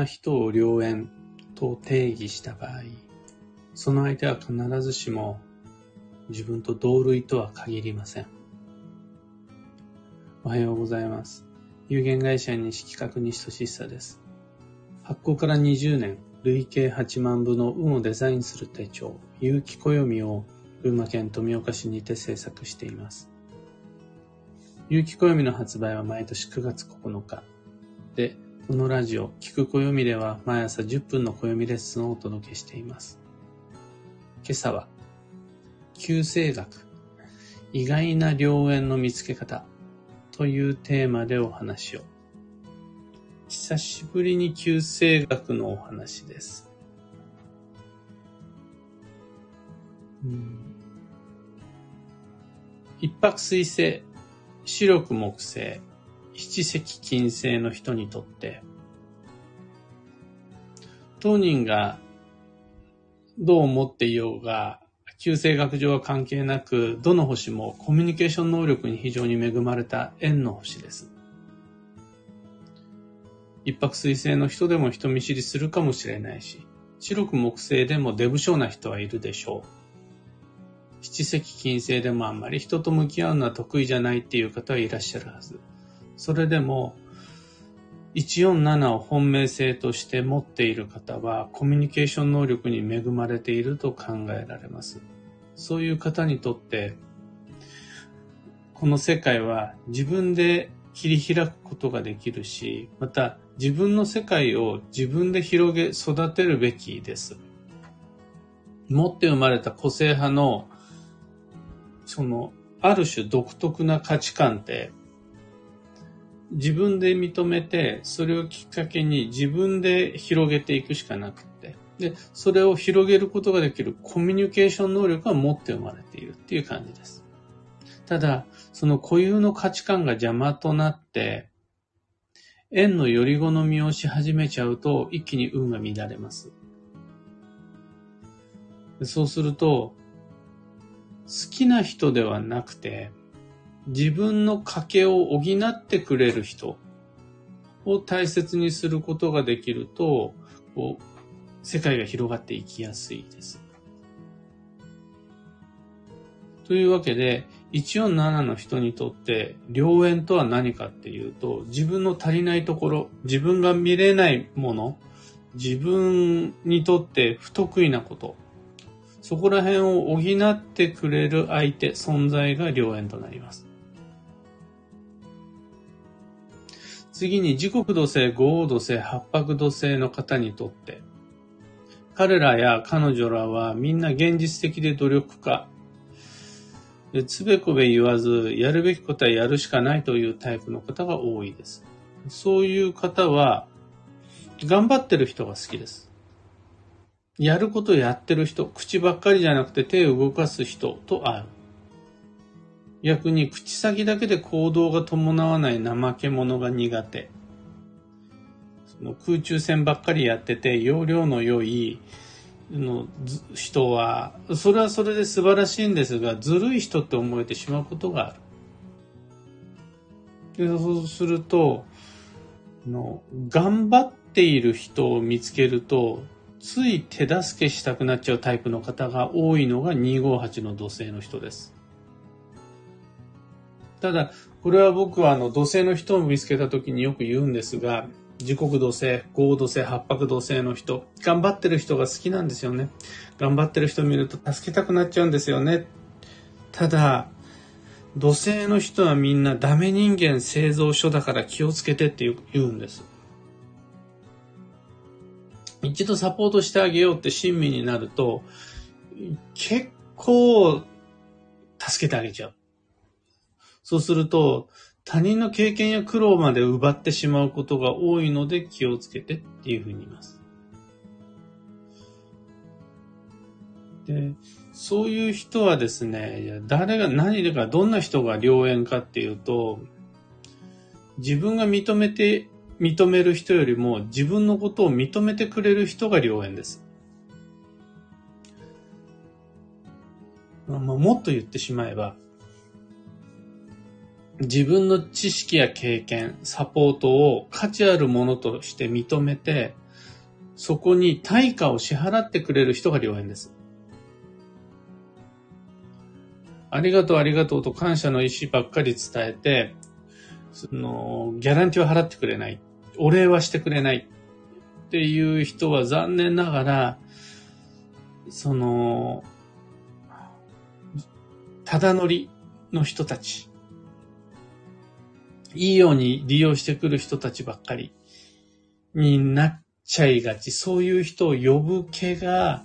な人を良縁と定義した場合、その相手は必ずしも自分と同類とは限りません。おはようございます。有限会社西企画西俊久です。発行から20年、累計8万部の運をデザインする手帳、有機暦を群馬県富岡市にて制作しています。有機暦の発売は毎年9月9日。で、このラジオ、聞く暦では毎朝10分の暦レッスンをお届けしています。今朝は、旧星学、意外な良縁の見つけ方というテーマでお話を。久しぶりに旧星学のお話です。一泊水星、白く木星、七石金星の人にとって、当人がどう思っていようが、旧星学上は関係なく、どの星もコミュニケーション能力に非常に恵まれた縁の星です。一泊水星の人でも人見知りするかもしれないし、白く木星でもデブ症な人はいるでしょう。七石金星でもあんまり人と向き合うのは得意じゃないっていう方はいらっしゃるはず。それでも、147を本命性として持っている方はコミュニケーション能力に恵まれていると考えられます。そういう方にとって、この世界は自分で切り開くことができるし、また自分の世界を自分で広げ、育てるべきです。持って生まれた個性派の、その、ある種独特な価値観って、自分で認めて、それをきっかけに自分で広げていくしかなくて、で、それを広げることができるコミュニケーション能力は持って生まれているっていう感じです。ただ、その固有の価値観が邪魔となって、縁のより好みをし始めちゃうと、一気に運が乱れます。そうすると、好きな人ではなくて、自分の賭けを補ってくれる人を大切にすることができると、こう世界が広がっていきやすいです。というわけで、147の人にとって良縁とは何かっていうと、自分の足りないところ、自分が見れないもの、自分にとって不得意なこと、そこら辺を補ってくれる相手、存在が良縁となります。次に時刻土星、五黄土星、八白土星の方にとって、彼らや彼女らはみんな現実的で努力家、つべこべ言わず、やるべきことはやるしかないというタイプの方が多いです。そういう方は、頑張ってる人が好きです。やることやってる人、口ばっかりじゃなくて手を動かす人と会う。逆に口先だけで行動が伴わない怠け者が苦手。その空中戦ばっかりやってて、容量の良い、の人は、それはそれで素晴らしいんですが、ずるい人って思えてしまうことがある。でそうするとの、頑張っている人を見つけると、つい手助けしたくなっちゃうタイプの方が多いのが258の土星の人です。ただ、これは僕はあの土星の人を見つけた時によく言うんですが、時刻土星、合土星、八白土星の人、頑張ってる人が好きなんですよね。頑張ってる人見ると助けたくなっちゃうんですよね。ただ、土星の人はみんなダメ人間製造所だから気をつけてって言うんです。一度サポートしてあげようって親身になると、結構助けてあげちゃう。そうすると、他人の経験や苦労まで奪ってしまうことが多いので気をつけてっていうふうに言います。で、そういう人はですね、いや誰が、何でか、どんな人が良縁かっていうと、自分が認めて、認める人よりも自分のことを認めてくれる人が良縁です。まあ、もっと言ってしまえば、自分の知識や経験、サポートを価値あるものとして認めて、そこに対価を支払ってくれる人が良縁です。ありがとうありがとうと感謝の意思ばっかり伝えて、その、ギャランティーを払ってくれない。お礼はしてくれない。っていう人は残念ながら、その、ただ乗りの人たち、いいように利用してくる人たちばっかりになっちゃいがち。そういう人を呼ぶ気が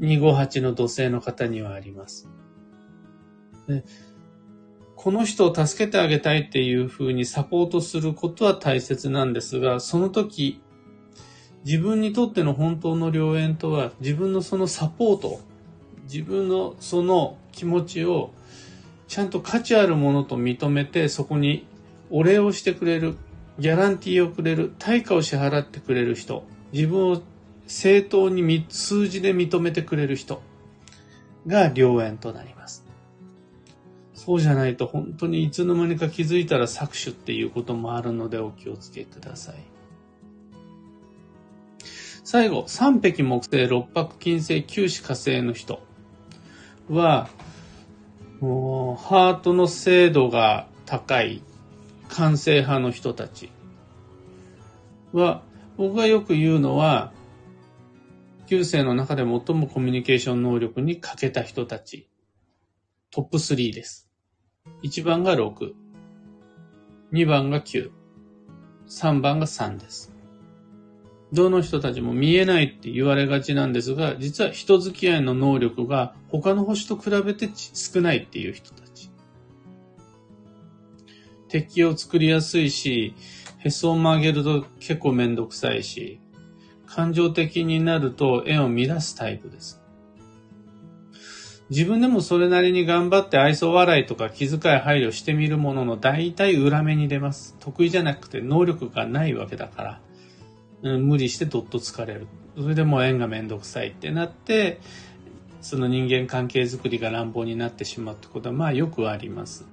258の土星の方にはあります。でこの人を助けてあげたいっていうふうにサポートすることは大切なんですが、その時、自分にとっての本当の良縁とは、自分のそのサポート、自分のその気持ちをちゃんと価値あるものと認めて、そこにお礼をしてくれる、ギャランティーをくれる、対価を支払ってくれる人、自分を正当に数字で認めてくれる人が良縁となります。そうじゃないと本当にいつの間にか気づいたら搾取っていうこともあるのでお気をつけください。最後、三匹木星、六白金星、九死火星の人は、もうハートの精度が高い完成派の人たちは、僕がよく言うのは、九星の中で最もコミュニケーション能力に欠けた人たち、トップ3です。1番が6、2番が9、3番が3です。どの人たちも見えないって言われがちなんですが、実は人付き合いの能力が他の星と比べて少ないっていう人たち。敵を作りやすいし、へそを曲げると結構めんどくさいし、感情的になると絵を乱すタイプです。自分でもそれなりに頑張って愛想笑いとか気遣い配慮してみるものの大体裏目に出ます。得意じゃなくて能力がないわけだから、うん、無理してどっと疲れる。それでもう縁がめんどくさいってなって、その人間関係づくりが乱暴になってしまうってことはまあよくあります。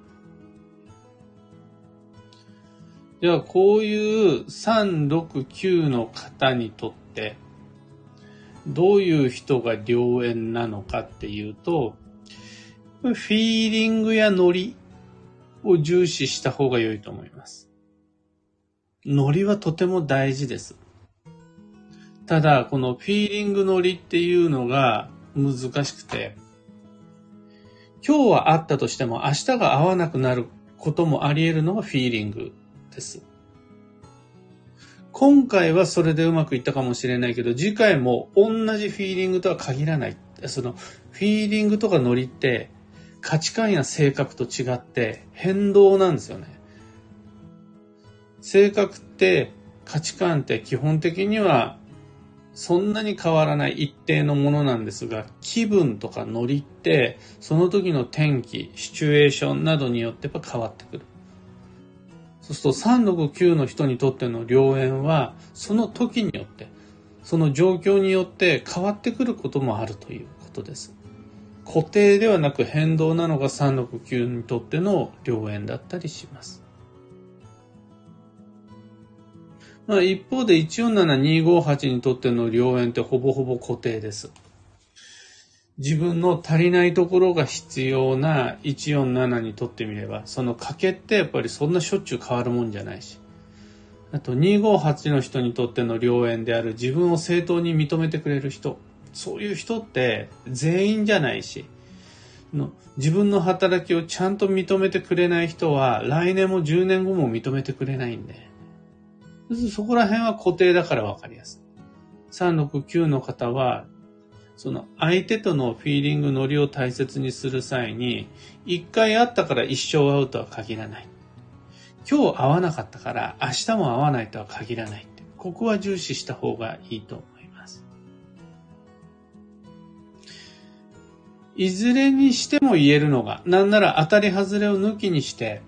ではこういう3、6、9の方にとってどういう人が良縁なのかっていうと、フィーリングやノリを重視した方が良いと思います。ノリはとても大事です。ただ、このフィーリングノリっていうのが難しくて、今日はあったとしても明日が合わなくなることもあり得るのがフィーリングです。今回はそれでうまくいったかもしれないけど、次回も同じフィーリングとは限らない。その、フィーリングとかノリって、価値観や性格と違って変動なんですよね。性格って価値観って基本的にはそんなに変わらない一定のものなんですが、気分とかノリってその時の天気、シチュエーションなどによってやっぱ変わってくる。そうすると369の人にとっての良縁は、その時によって、その状況によって変わってくることもあるということです。固定ではなく変動なのが369にとっての良縁だったりします。まあ、一方で147258にとっての良縁ってほぼほぼ固定です。自分の足りないところが必要な147にとってみれば、その賭けってやっぱりそんなしょっちゅう変わるもんじゃないし。あと258の人にとっての良縁である自分を正当に認めてくれる人。そういう人って全員じゃないし、の自分の働きをちゃんと認めてくれない人は来年も10年後も認めてくれないんで。そこら辺は固定だからわかりやすい。369の方はその相手とのフィーリング、ノリを大切にする際に、一回会ったから一生会うとは限らない。今日会わなかったから明日も会わないとは限らない。ここは重視した方がいいと思います。いずれにしても言えるのが、なんなら当たり外れを抜きにして、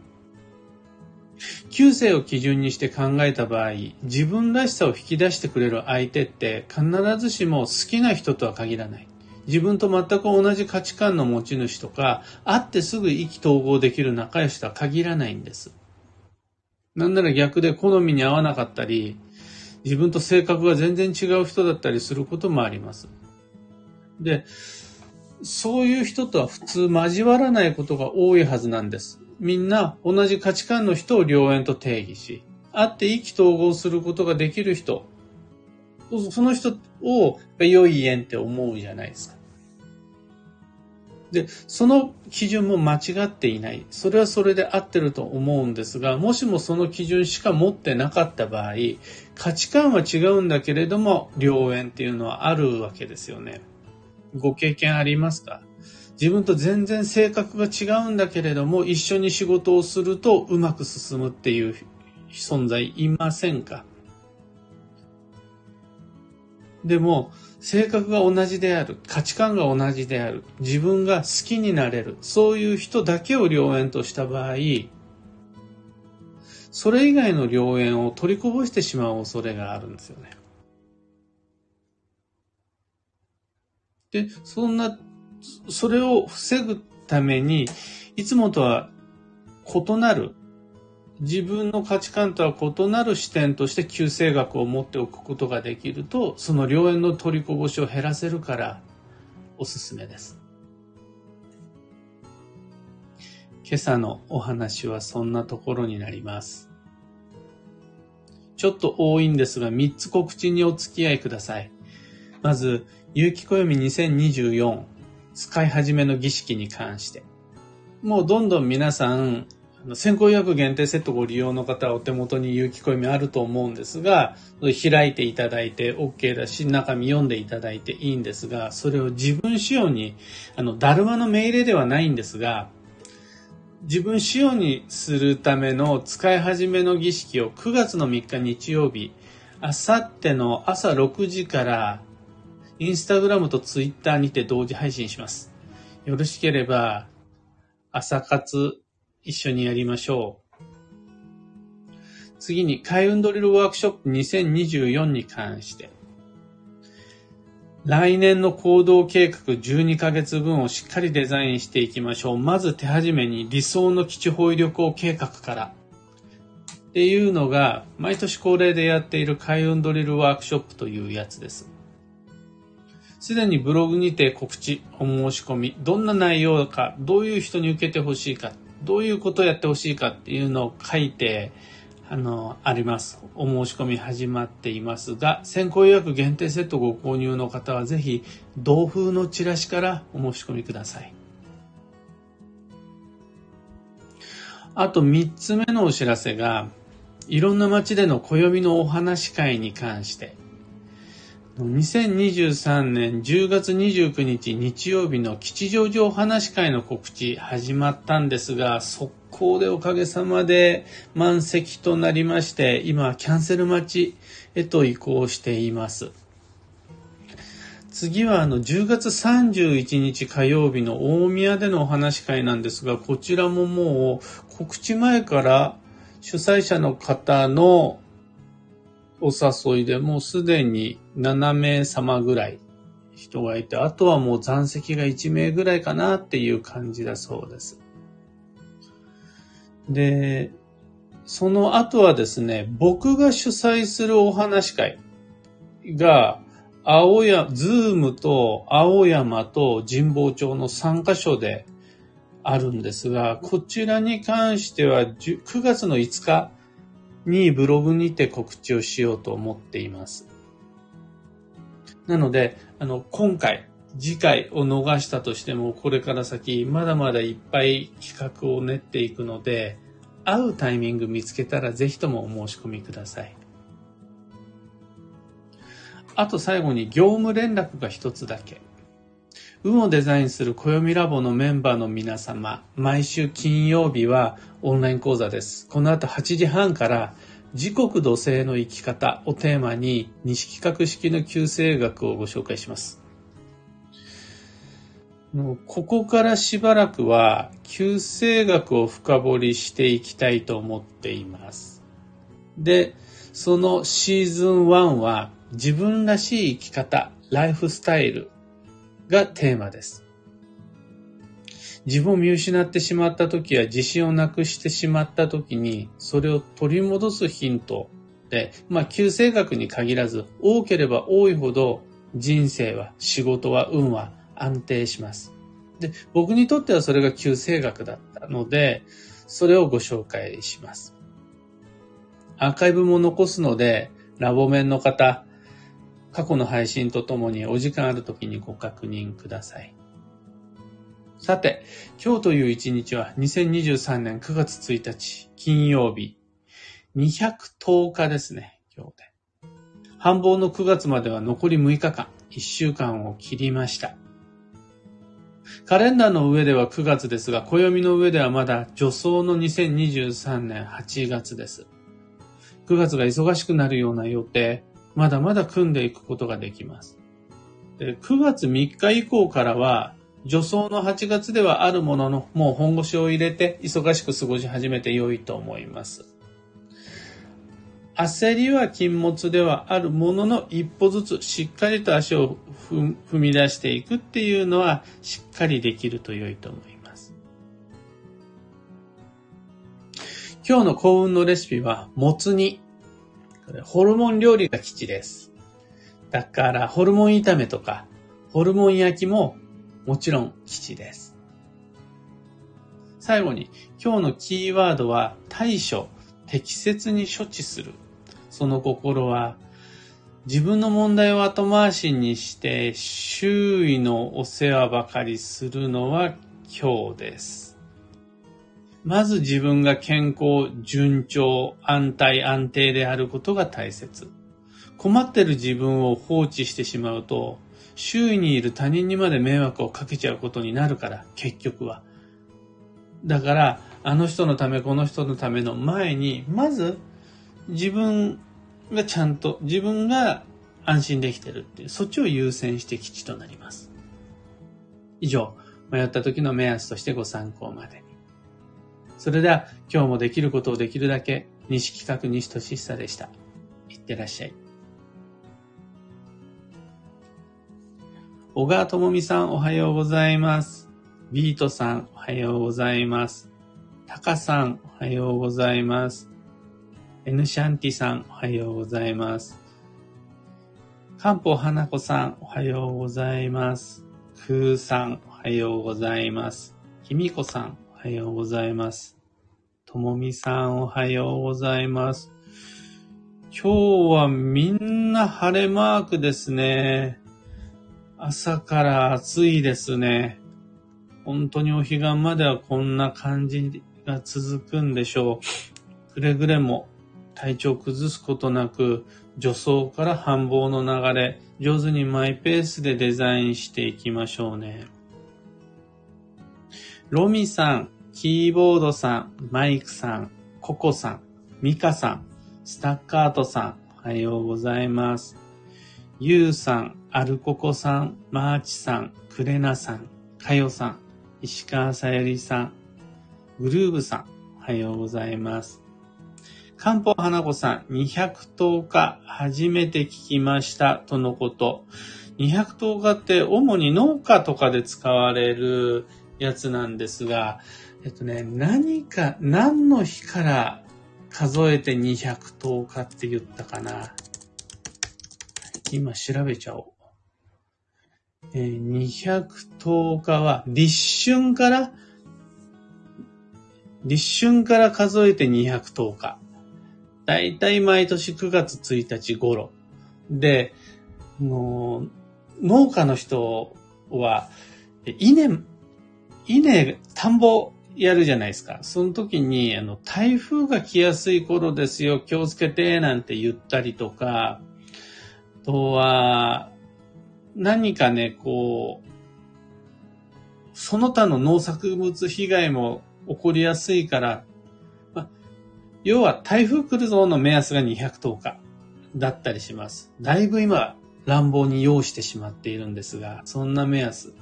旧世を基準にして考えた場合、自分らしさを引き出してくれる相手って必ずしも好きな人とは限らない。自分と全く同じ価値観の持ち主とか、会ってすぐ意気投合できる仲良しとは限らないんです。なんなら逆で好みに合わなかったり、自分と性格が全然違う人だったりすることもあります。で、そういう人とは普通交わらないことが多いはずなんです。みんな同じ価値観の人を良縁と定義し、会って意気投合することができる人、その人を良い縁って思うじゃないですか。で、その基準も間違っていない。それはそれで合ってると思うんですが、もしもその基準しか持ってなかった場合、価値観は違うんだけれども、良縁っていうのはあるわけですよね。ご経験ありますか？自分と全然性格が違うんだけれども、一緒に仕事をするとうまく進むっていう存在いませんか？でも、性格が同じである、価値観が同じである、自分が好きになれる、そういう人だけを良縁とした場合、それ以外の良縁を取りこぼしてしまう恐れがあるんですよね。で、そんな、それを防ぐために、いつもとは異なる、自分の価値観とは異なる視点として旧世学を持っておくことができると、その良縁の取りこぼしを減らせるからおすすめです。今朝のお話はそんなところになります。ちょっと多いんですが、3つ告知にお付き合いください。まず、有機暦2024使い始めの儀式に関して。もうどんどん皆さん、先行予約限定セットご利用の方はお手元に有機暦あると思うんですが、開いていただいて OK だし、中身読んでいただいていいんですが、それを自分仕様に、あの、だるまの命令ではないんですが、自分仕様にするための使い始めの儀式を9月の3日日曜日、あさっての朝6時からインスタグラムとツイッターにて同時配信します。よろしければ、朝活一緒にやりましょう。次に、開運ドリルワークショップ2024に関して。来年の行動計画12ヶ月分をしっかりデザインしていきましょう。まず手始めに理想の基地保医旅行計画から。っていうのが、毎年恒例でやっている開運ドリルワークショップというやつです。すでにブログにて告知、お申し込み、どんな内容か、どういう人に受けてほしいか、どういうことをやってほしいかっていうのを書いて、あの、あります。お申し込み始まっていますが、先行予約限定セットご購入の方はぜひ、同封のチラシからお申し込みください。あと3つ目のお知らせが、いろんな街での暦のお話会に関して、2023年10月29日日曜日の吉祥寺お話会の告知始まったんですが、速攻でおかげさまで満席となりまして、今キャンセル待ちへと移行しています。次はあの10月31日火曜日の大宮でのお話会なんですが、こちらももう告知前から主催者の方のお誘いでもうすでに7名様ぐらい人がいて、あとはもう残席が1名ぐらいかなっていう感じだそうです。で、その後はですね、僕が主催するお話会が、青山、ズームと青山と神保町の3カ所であるんですが、こちらに関しては9月の5日にブログにて告知をしようと思っています。なので、あの、今回、次回を逃したとしても、これから先、まだまだいっぱい企画を練っていくので、会うタイミング見つけたらぜひともお申し込みください。あと最後に業務連絡が一つだけ。運をデザインする暦ラボのメンバーの皆様、毎週金曜日はオンライン講座です。この後8時半から時刻土星の生き方をテーマに西企画式の旧星学をご紹介します。ここからしばらくは旧星学を深掘りしていきたいと思っています。で、そのシーズン1は自分らしい生き方、ライフスタイルがテーマです。自分を見失ってしまった時や自信をなくしてしまった時に、それを取り戻すヒントで、まあ、旧性格に限らず、多ければ多いほど人生は、仕事は、運は安定します。で、僕にとってはそれが旧性格だったので、それをご紹介します。アーカイブも残すので、ラボ面の方、過去の配信とともにお時間ある時にご確認ください。さて、今日という一日は2023年9月1日金曜日、210日ですね、今日で。繁忙の9月までは残り6日間、1週間を切りました。カレンダーの上では9月ですが、暦の上ではまだ助走の2023年8月です。9月が忙しくなるような予定、まだまだ組んでいくことができます。で9月3日以降からは、助走の8月ではあるものの、もう本腰を入れて忙しく過ごし始めて良いと思います。焦りは禁物ではあるものの一歩ずつしっかりと足を踏み出していくっていうのはしっかりできると良いと思います。今日の幸運のレシピはもつ煮。ホルモン料理が基地です。だからホルモン炒めとかホルモン焼きももちろん基地です。最後に今日のキーワードは対処、適切に処置する。その心は、自分の問題を後回しにして、周囲のお世話ばかりするのは今日です。まず自分が健康、順調、安泰、安定であることが大切。困ってる自分を放置してしまうと、周囲にいる他人にまで迷惑をかけちゃうことになるから、結局は。だから、あの人のため、この人のための前に、まず自分がちゃんと、自分が安心できてるっていう、そっちを優先して基地となります。以上、迷った時の目安としてご参考まで。それでは、今日もできることをできるだけ、西企画西俊久でした。いってらっしゃい。小川智美さんおはようございます。ビートさんおはようございます。タカさんおはようございます。エヌシャンティさん、おはようございます。漢方花子さん、おはようございます。空さん、おはようございます。きみこさん、はようございます。ともみさん、おはようございます。今日はみんな晴れマークですね。朝から暑いですね。本当にお彼岸まではこんな感じが続くんでしょう。くれぐれも体調崩すことなく、助走から繁忙の流れ、上手にマイペースでデザインしていきましょうね。ロミさん、キーボードさん、マイクさん、ココさん、ミカさん、スタッカートさん、おはようございます。ユウさん、アルココさん、マーチさん、クレナさん、カヨさん、石川さゆりさん、グルーブさん、おはようございます。漢方花子さん、210日初めて聞きましたとのこと。210日って主に農家とかで使われるやつなんですが、えっとね、何か、何の日から数えて210日って言ったかな。今調べちゃおう。えー、210日は立春から、立春から数えて210日。だいたい毎年9月1日頃。で、もう、農家の人は、稲、稲、田んぼやるじゃないですか。その時に、あの、台風が来やすい頃ですよ、気をつけて、なんて言ったりとか、あとは、何かね、こう、その他の農作物被害も起こりやすいから、ま要は台風来るぞの目安が210日だったりします。だいぶ今乱暴に要してしまっているんですが、そんな目安。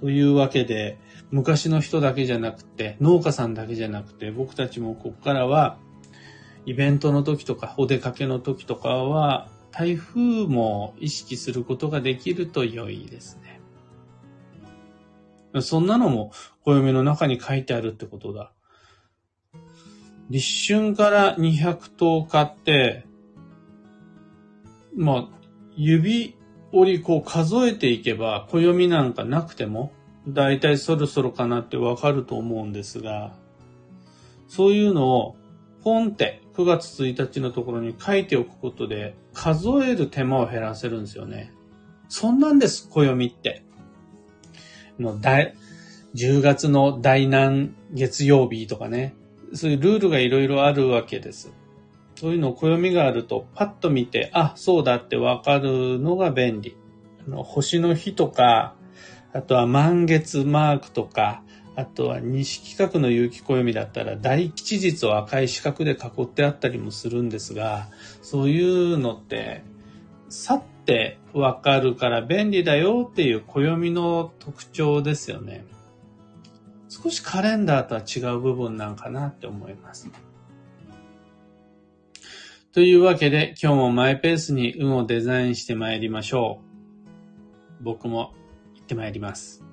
というわけで、昔の人だけじゃなくて、農家さんだけじゃなくて、僕たちもここからは、イベントの時とか、お出かけの時とかは、台風も意識することができると良いですね。そんなのも暦の中に書いてあるってことだ。立春から210日って、まあ、指折りこう数えていけば、暦なんかなくても、だいたいそろそろかなってわかると思うんですが、そういうのを、ポンって9月1日のところに書いておくことで、数える手間を減らせるんですよね。そんなんです、暦って。のだ10月の第何月曜日とかね。そういうルールがいろいろあるわけです。そういうのを暦があるとパッと見て、あ、そうだってわかるのが便利。星の日とか、あとは満月マークとか、あとは西企画の有機暦だったら大吉日を赤い四角で囲ってあったりもするんですが、そういうのって、さってわかるから便利だよっていう暦の特徴ですよね。少しカレンダーとは違う部分なんかなって思います。というわけで今日もマイペースに運をデザインして参りましょう。僕もってまいります。